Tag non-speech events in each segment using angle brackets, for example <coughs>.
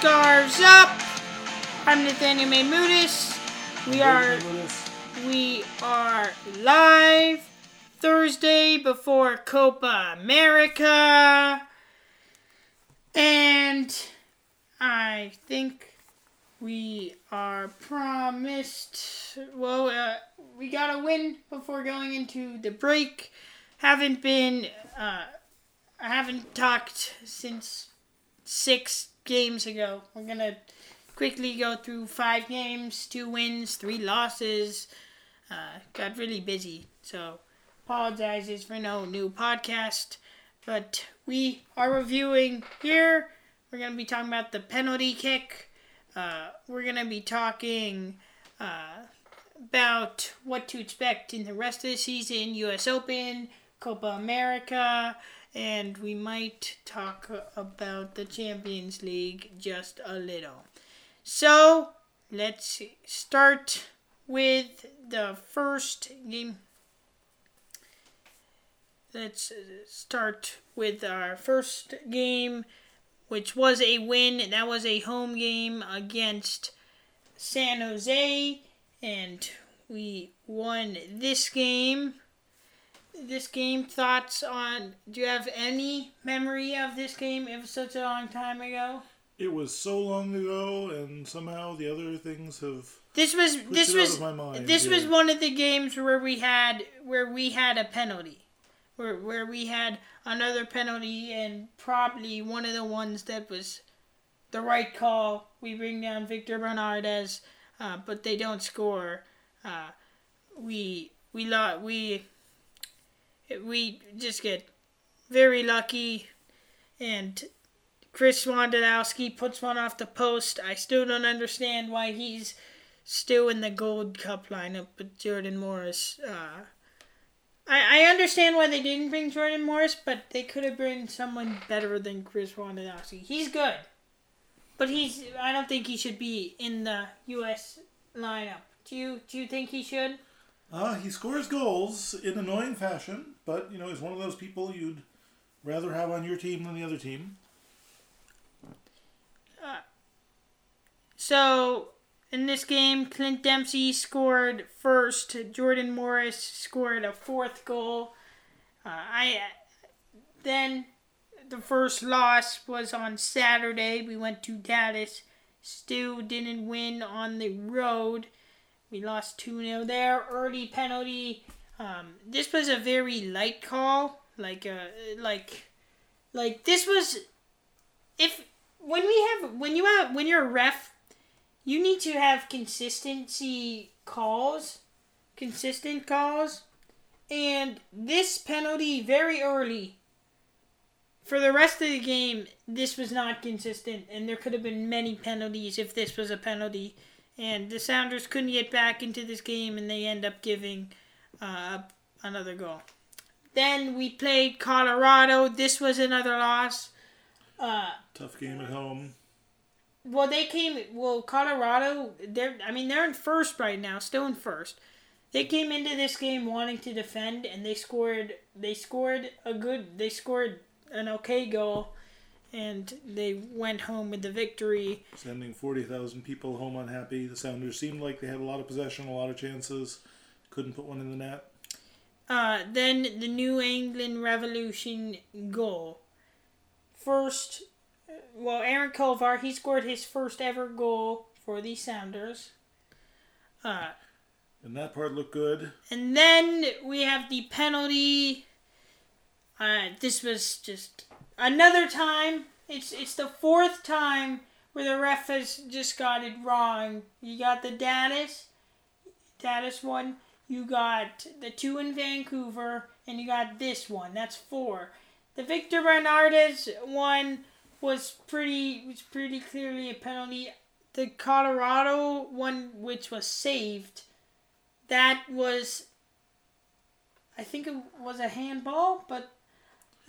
Scarves Up. I'm Nathaniel Maymutis. We are we are live Thursday before Copa America, and I think we are promised. Well, uh, we got a win before going into the break. Haven't been. Uh, I haven't talked since six games ago. We're gonna quickly go through five games, two wins, three losses. Uh, got really busy, so apologizes for no new podcast. But we are reviewing here. We're gonna be talking about the penalty kick. Uh, we're gonna be talking uh, about what to expect in the rest of the season, U.S. Open, Copa America and we might talk about the Champions League just a little. So, let's start with the first game. Let's start with our first game, which was a win. That was a home game against San Jose, and we won this game this game thoughts on do you have any memory of this game? It was such a long time ago. It was so long ago and somehow the other things have this was this was mind, this yeah. was one of the games where we had where we had a penalty. Where where we had another penalty and probably one of the ones that was the right call. We bring down Victor Bernardez uh, but they don't score. Uh, we we lot we we just get very lucky. And Chris Wondolowski puts one off the post. I still don't understand why he's still in the Gold Cup lineup with Jordan Morris. Uh, I, I understand why they didn't bring Jordan Morris, but they could have bring someone better than Chris Wondolowski. He's good, but he's. I don't think he should be in the U.S. lineup. Do you do you think he should? Uh, he scores goals in annoying fashion, but you know he's one of those people you'd rather have on your team than the other team. Uh, so in this game, Clint Dempsey scored first. Jordan Morris scored a fourth goal. Uh, I then the first loss was on Saturday. We went to Dallas. Still didn't win on the road. We lost 2 0 there. Early penalty. Um, this was a very light call. Like, uh, like, like this was. If when we have when you have when you're a ref, you need to have consistency calls, consistent calls, and this penalty very early. For the rest of the game, this was not consistent, and there could have been many penalties if this was a penalty and the Sounders couldn't get back into this game, and they end up giving uh, another goal. Then we played Colorado. This was another loss. Uh, Tough game at home. Well, they came. Well, Colorado. They're. I mean, they're in first right now. Still in first. They came into this game wanting to defend, and they scored. They scored a good. They scored an okay goal and they went home with the victory. Sending 40,000 people home unhappy. The Sounders seemed like they had a lot of possession, a lot of chances, couldn't put one in the net. Uh, then the New England Revolution goal. First, well, Aaron Kovar, he scored his first ever goal for the Sounders. Uh, and that part looked good. And then we have the penalty. Uh, this was just Another time, it's it's the fourth time where the ref has just got it wrong. You got the Dallas, Dallas one. You got the two in Vancouver, and you got this one. That's four. The Victor Bernardez one was pretty was pretty clearly a penalty. The Colorado one, which was saved, that was I think it was a handball, but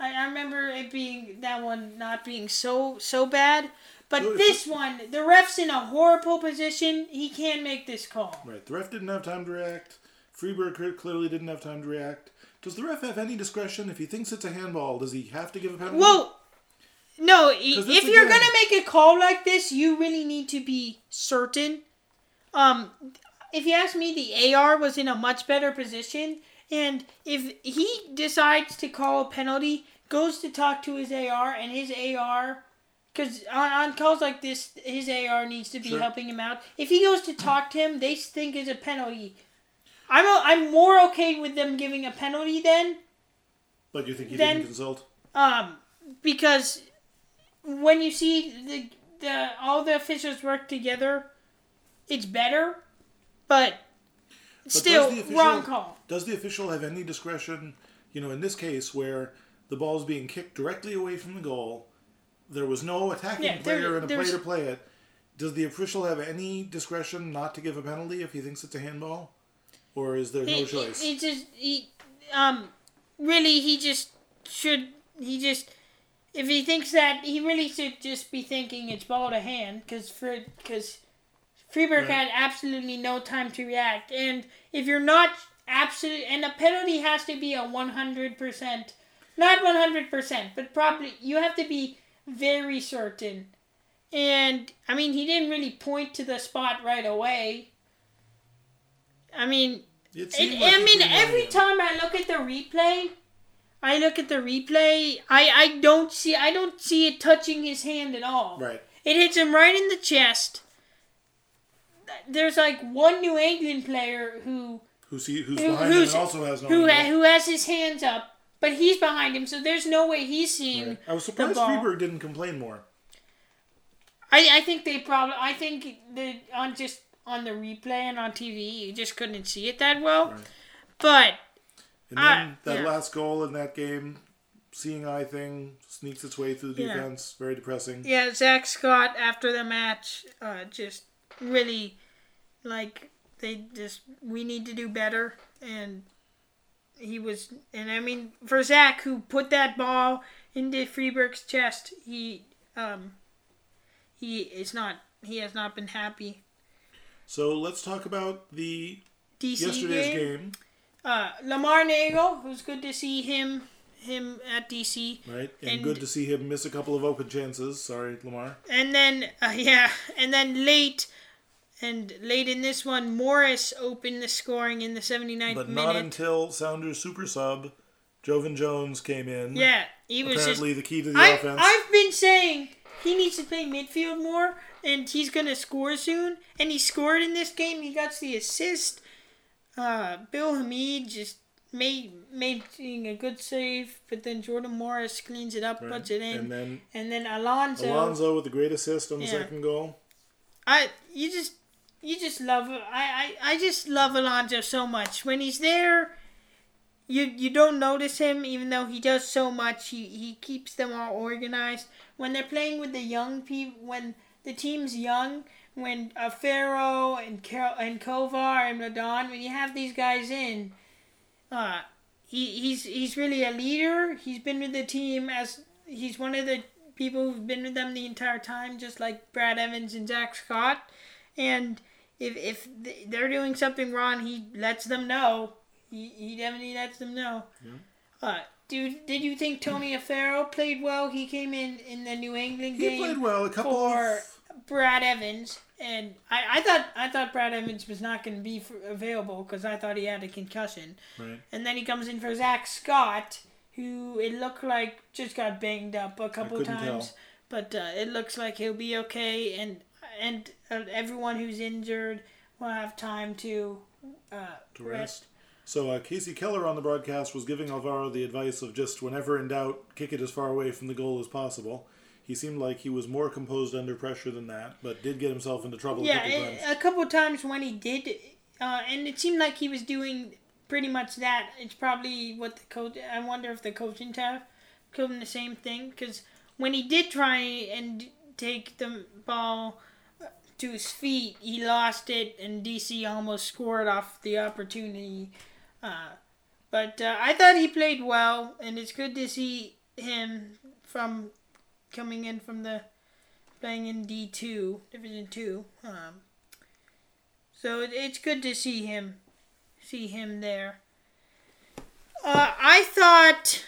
I, I remember it being that one not being so so bad. But this one, the ref's in a horrible position. He can't make this call. Right. The ref didn't have time to react. Friberg clearly didn't have time to react. Does the ref have any discretion if he thinks it's a handball? Does he have to give a penalty? Well, No, if you're gonna make a call like this, you really need to be certain. Um, if you ask me, the AR was in a much better position, and if he decides to call a penalty, goes to talk to his AR, and his AR, because on, on calls like this, his AR needs to be Sure. helping him out. If he goes to talk to him, they think it's a penalty. I'm a, I'm more okay with them giving a penalty then, But you think he Then- didn't consult? um, because when you see the the all the officials work together, it's better. But, still, does official- wrong call. Does the official have any discretion? You know, in this case where the ball is being kicked directly away from the goal, there was no attacking Yeah, there- player and a player to play it. Does the official have any discretion not to give a penalty if he thinks it's a handball, or is there no choice? he, he just he um really he just should he just if he thinks that he really should just be thinking it's ball to hand because for because Friberg Right. had absolutely no time to react and if you're not absolute and a penalty has to be a 100% not 100% but probably you have to be very certain and I mean he didn't really point to the spot right away I mean It it, like I mean, every time I look at the replay, I look at the replay. I, I don't see I don't see it touching his hand at all. Right. It hits him right in the chest. There's like one New England player who Who see who's Who- behind who's- him and also has no. who ha, who has his hands up, but he's behind him, so there's no way he's seeing. Right. I was surprised. Friberg didn't complain more. I, I think they probably I think the on just on the replay and on TV you just couldn't see it that well, Right. but And then that yeah. last goal in that game, seeing eye thing sneaks its way through the Yeah. defense. Very depressing. Yeah, Zach Scott after the match, uh, just really like they just we need to do better, and he was, and I mean for Zach who put that ball into Friberg's chest, he um he is not he has not been happy. So let's talk about the DC yesterday's game, game, Uh, Lamar Neagle, was good to see him him at DC. right? And, And- good to see him miss a couple of open chances. Sorry, Lamar. And then, uh, yeah, and then late, and late in this one, Morris opened the scoring in the 79th But minute. not until Sounders super sub, Joevin Jones came in. yeah, he was just. Apparently the key to the I, offense. I've been saying he needs to play midfield more, and he's gonna score soon. And he scored in this game. He got the assist. Uh, Bill Hamid just made making a good save, but then Jordan Morris cleans it up, Right. puts it in, And then and then Alonso. Alonso with the great assist on the Yeah. second goal. I you just you just love I, I I just love Alonso so much. When he's there, you you don't notice him even though he does so much. He he keeps them all organized. When they're playing with the young people, when the team's young, when uh, Pharaoh and Car- and Kovar and Roldan, when you have these guys in, uh, he he's he's really a leader. He's been with the team as he's one of the people who've been with them the entire time, just like Brad Evans and Zach Scott. And if if they're doing something wrong, he lets them know. He he definitely lets them know. Uh, dude, did you think Tony Alfaro played well? He came in in the New England game. He played well. A couple for of Brad Evans, and I, I thought I thought Brad Evans was not going to be f available because I thought he had a concussion. right. And then he comes in for Zach Scott, who it looked like just got banged up a couple times, tell. but uh, it looks like he'll be okay. And and uh, everyone who's injured will have time to uh, to rest. So uh, Kasey Keller on the broadcast was giving Alfaro the advice of just whenever in doubt, kick it as far away from the goal as possible. He seemed like he was more composed under pressure than that, but did get himself into trouble Yeah, a couple a couple times when he did, uh, and it seemed like he was doing pretty much that. It's probably what the coach. I wonder if the coaching staff told him the same thing because when he did try and take the ball to his feet, he lost it, and DC almost scored off the opportunity. Uh, but uh, I thought he played well, and it's good to see him from coming in from the playing in D two Division two. Um, so it, it's good to see him, see him there. Uh, I thought,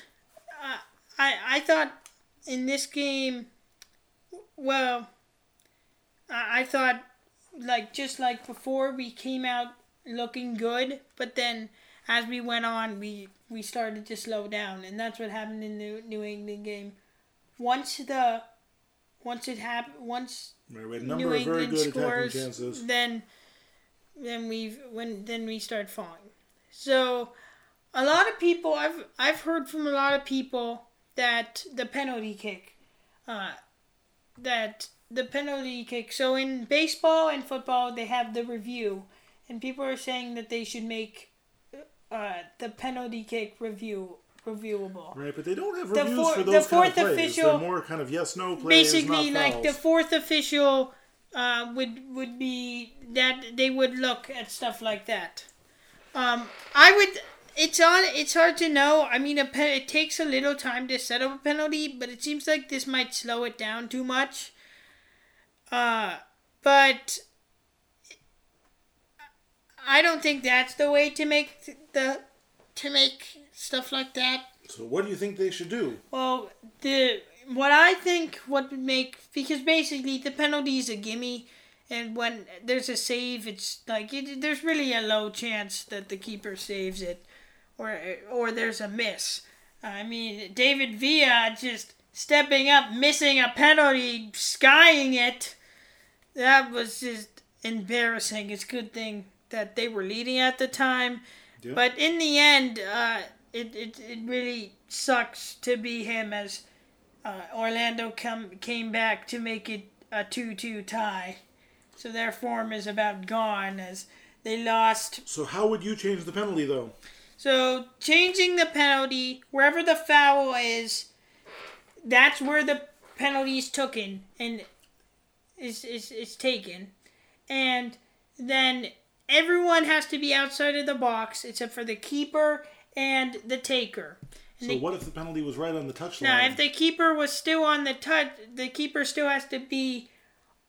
uh, I I thought in this game, well, I thought like just like before we came out looking good, but then as we went on, we we started to slow down, and that's what happened in the New England game. Once the once it happened, once Right, we had a number New England good scores, then then we when then we start falling. So a lot of people I've I've heard from a lot of people that the penalty kick, uh, that the penalty kick. So in baseball and football they have the review, and people are saying that they should make uh, the penalty kick review reviewable. Right, but they don't have The reviews four- for the those kind fourth of plays. official- They're more kind of yes no plays. basically not like the fourth official uh, would would be that they would look at stuff like that. Um, I would. It's on. It's hard to know. I mean, a pen, it takes a little time to set up a penalty, but it seems like this might slow it down too much. Uh, but I don't think that's the way to make th- the to make stuff like that So what do you think they should do? well, the what I think what would make because basically the penalty is a gimme, and when there's a save, it's like it, there's really a low chance that the keeper saves it, or or there's a miss. I mean, David Villa just stepping up, missing a penalty, skying it. That was just embarrassing. It's a good thing that they were leading at the time. Yeah. But in the end, uh, it, it, it really sucks to be him as uh, Orlando come came back to make it a 2 2 tie. So their form is about gone as they lost. So how would you change the penalty though? So changing the penalty, wherever the foul is, that's where the penalty is taken and is, is, is taken. And then everyone has to be outside of the box except for the keeper and the taker. And So the- what if the penalty was right on the touchline? now, if the keeper was still on the touch, the keeper still has to be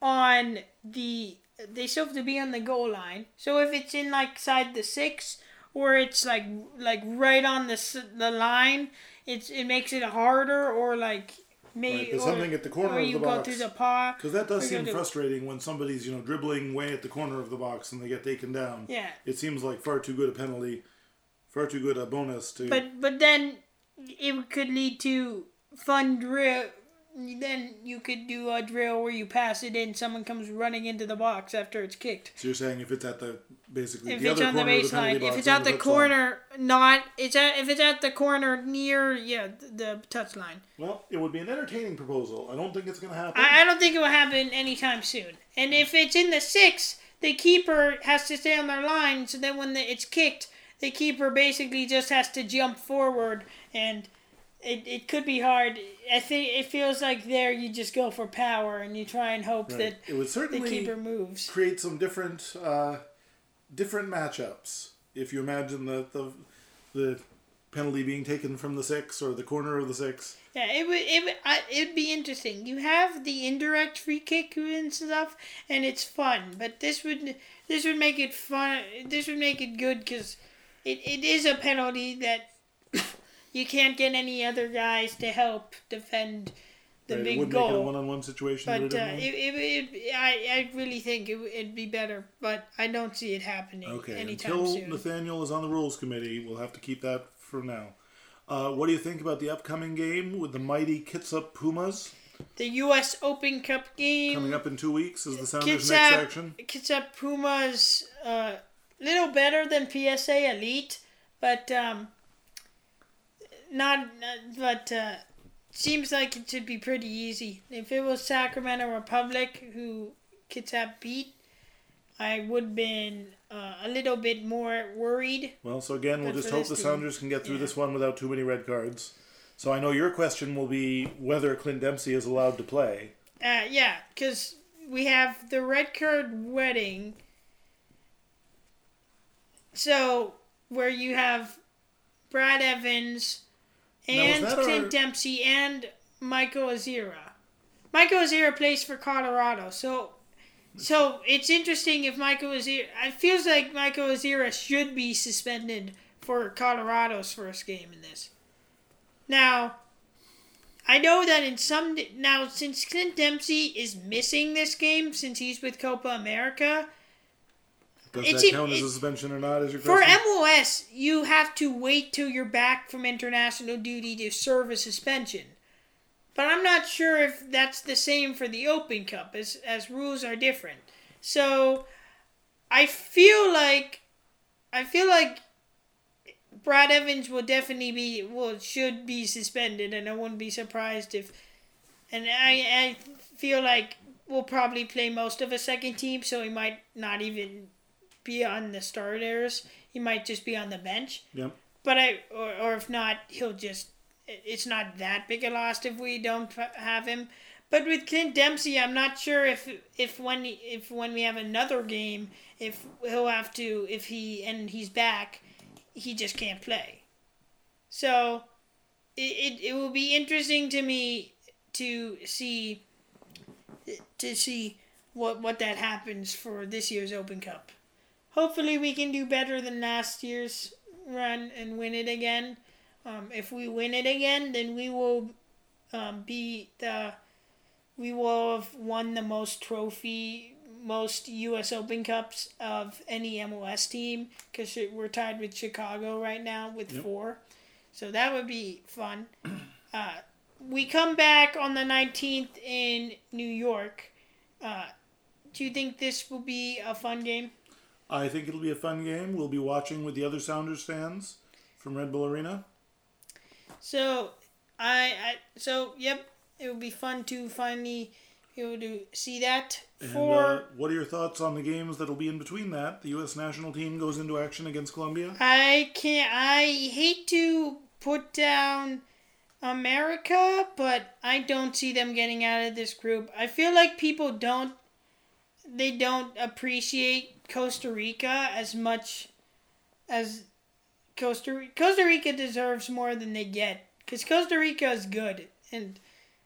on the. They still have to be on the goal line. So if it's in like side the six, or it's like like right on the the line, it's it makes it harder. Or like maybe Right, there's or, something at the corner or of you the go box. through the paw. Because that does seem do- frustrating when somebody's you know dribbling way at the corner of the box and they get taken down. Yeah, It seems like far too good a penalty, far too good a bonus to. but but then it could lead to fun drill. Then you could do a drill where you pass it in, someone comes running into the box after it's kicked. so you're saying if it's at the basically if the it's on the the baseline, if it's at the touchline. corner, not it's at if it's at the corner near yeah the, the touch line. Well, it would be an entertaining proposal. I don't think it's going to happen. I, I don't think it will happen anytime soon. And if it's in the six, the keeper has to stay on their line. So then when the, it's kicked, the keeper basically just has to jump forward, and it, it could be hard. I think it feels like there you just go for power and you try and hope Right. that it would the certainly keeper moves. create some different uh, different matchups. If you imagine the, the the penalty being taken from the six or the corner of the six. Yeah, it would it would it'd be interesting. You have the indirect free kick and stuff, and it's fun. But this would this would make it fun. This would make it good because it, it is a penalty that <coughs> you can't get any other guys to help defend the right? big would make it a goal. one-on-one situation. But uh, it, it, it, I, I really think it, it'd be better, but I don't see it happening okay, anytime until soon. Nathaniel is on the rules committee, we'll have to keep that for now. Uh, what do you think about the upcoming game with the mighty Kitsap Pumas the U.S. Open Cup game coming up in two weeks? Is the Sounders' Kitsap, next action? Kitsap Puma's a uh, little better than PSA Elite, but um, not. But uh, seems like it should be pretty easy. If it was Sacramento Republic who Kitsap beat, I would have been uh, a little bit more worried. Well, so again, we'll just hope the Sounders can get through yeah. this one without too many red cards. So I know your question will be whether Clint Dempsey is allowed to play. Uh, yeah, because we have the red card wedding. So where you have Brad Evans and our- Clint Dempsey and Michael Azira. Michael Azira plays for Colorado, so so it's interesting if Michael Azira. It feels like Michael Azira should be suspended for Colorado's first game in this. Now, I know that in some now since Clint Dempsey is missing this game since he's with Copa America. Does It's that count as a suspension or not? Is your For? MLS, you have to wait till you're back from international duty to serve a suspension. But I'm not sure if that's the same for the Open Cup, as as rules are different. So, I feel like, I feel like Brad Evans will definitely be will should be suspended, and I wouldn't be surprised if. And I I feel like we'll probably play most of a second team, so he might not even be on the starters. He might just be on the bench. Yep. But I, or, or if not, he'll just. It's not that big a loss if we don't have him. But with Clint Dempsey, I'm not sure if if when if when we have another game, if he'll have to if he and he's back, he just can't play. So, it, it, it will be interesting to me to see to see what what that happens for this year's Open Cup. Hopefully, we can do better than last year's run and win it again. Um, if we win it again, then we will um, be the we will have won the most trophy, most U.S. Open Cups of any MLS team because we're tied with Chicago right now with Yep. four. So that would be fun. Uh, we come back on the 19th in New York. Uh, do you think this will be a fun game? I think it'll be a fun game. We'll be watching with the other Sounders fans from Red Bull Arena. So, I, I so yep, it will be fun to finally be able to see that. And For uh, what are your thoughts on the games that'll be in between that? The U.S. national team goes into action against Colombia. I can't. I hate to put down America, but I don't see them getting out of this group. I feel like people don't. They don't appreciate Costa Rica as much as Costa Rica. Costa Rica deserves more than they get because Costa Rica is good, and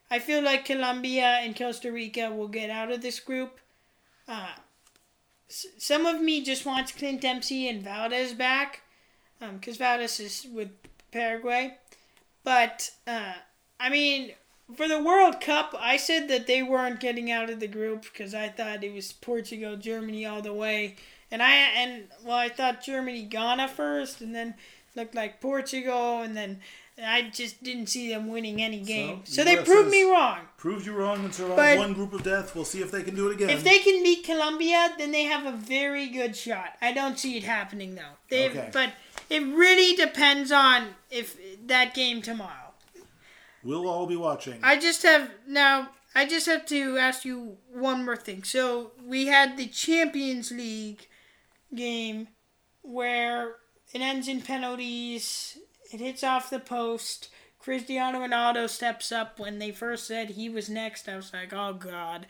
I feel like Colombia and Costa Rica will get out of this group. Uh, s- some of me just wants Clint Dempsey and Valdez back because Valdez is with Paraguay. But uh, I mean, for the World Cup, I said that they weren't getting out of the group because I thought it was Portugal, Germany all the way, and I and well, I thought Germany Ghana first, and then looked like Portugal, and then I just didn't see them winning any game. So, the they proved me wrong. Proved you wrong and survived one group of death. We'll see if they can do it again. If they can beat Colombia, then they have a very good shot. I don't see it happening though. They, Okay. but it really depends on if that game tomorrow. We'll all be watching. I just have now. I just have to ask you one more thing. So we had the Champions League game where it ends in penalties. It hits off the post. Cristiano Ronaldo steps up. When they first said he was next, I was like, oh god.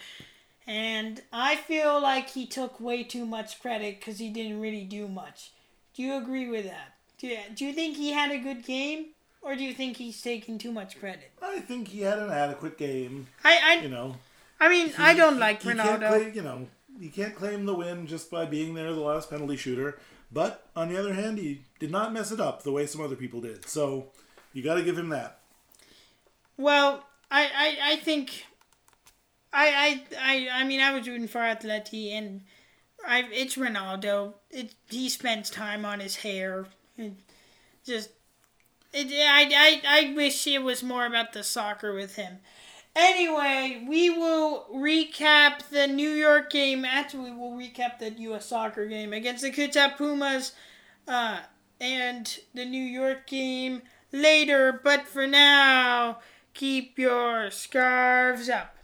And I feel like he took way too much credit because he didn't really do much. Do you agree with that? Do you, do you think he had a good game? Or do you think he's taking too much credit? I think he had an adequate game. I, I You know, I mean, I don't like he Ronaldo. you know, you can't claim the win just by being there, the last penalty shooter. But on the other hand, he did not mess it up the way some other people did. So you got to give him that. Well, I, I, I think, I, I, I, I mean, I was rooting for Atleti, and I, it's Ronaldo. It, he spends time on his hair. It just, it, I, I, I wish it was more about the soccer with him. Anyway, we will recap the New York game. Actually, we'll recap the U.S. soccer game against the Kitsap Pumas uh, and the New York game later. But for now, keep your scarves up.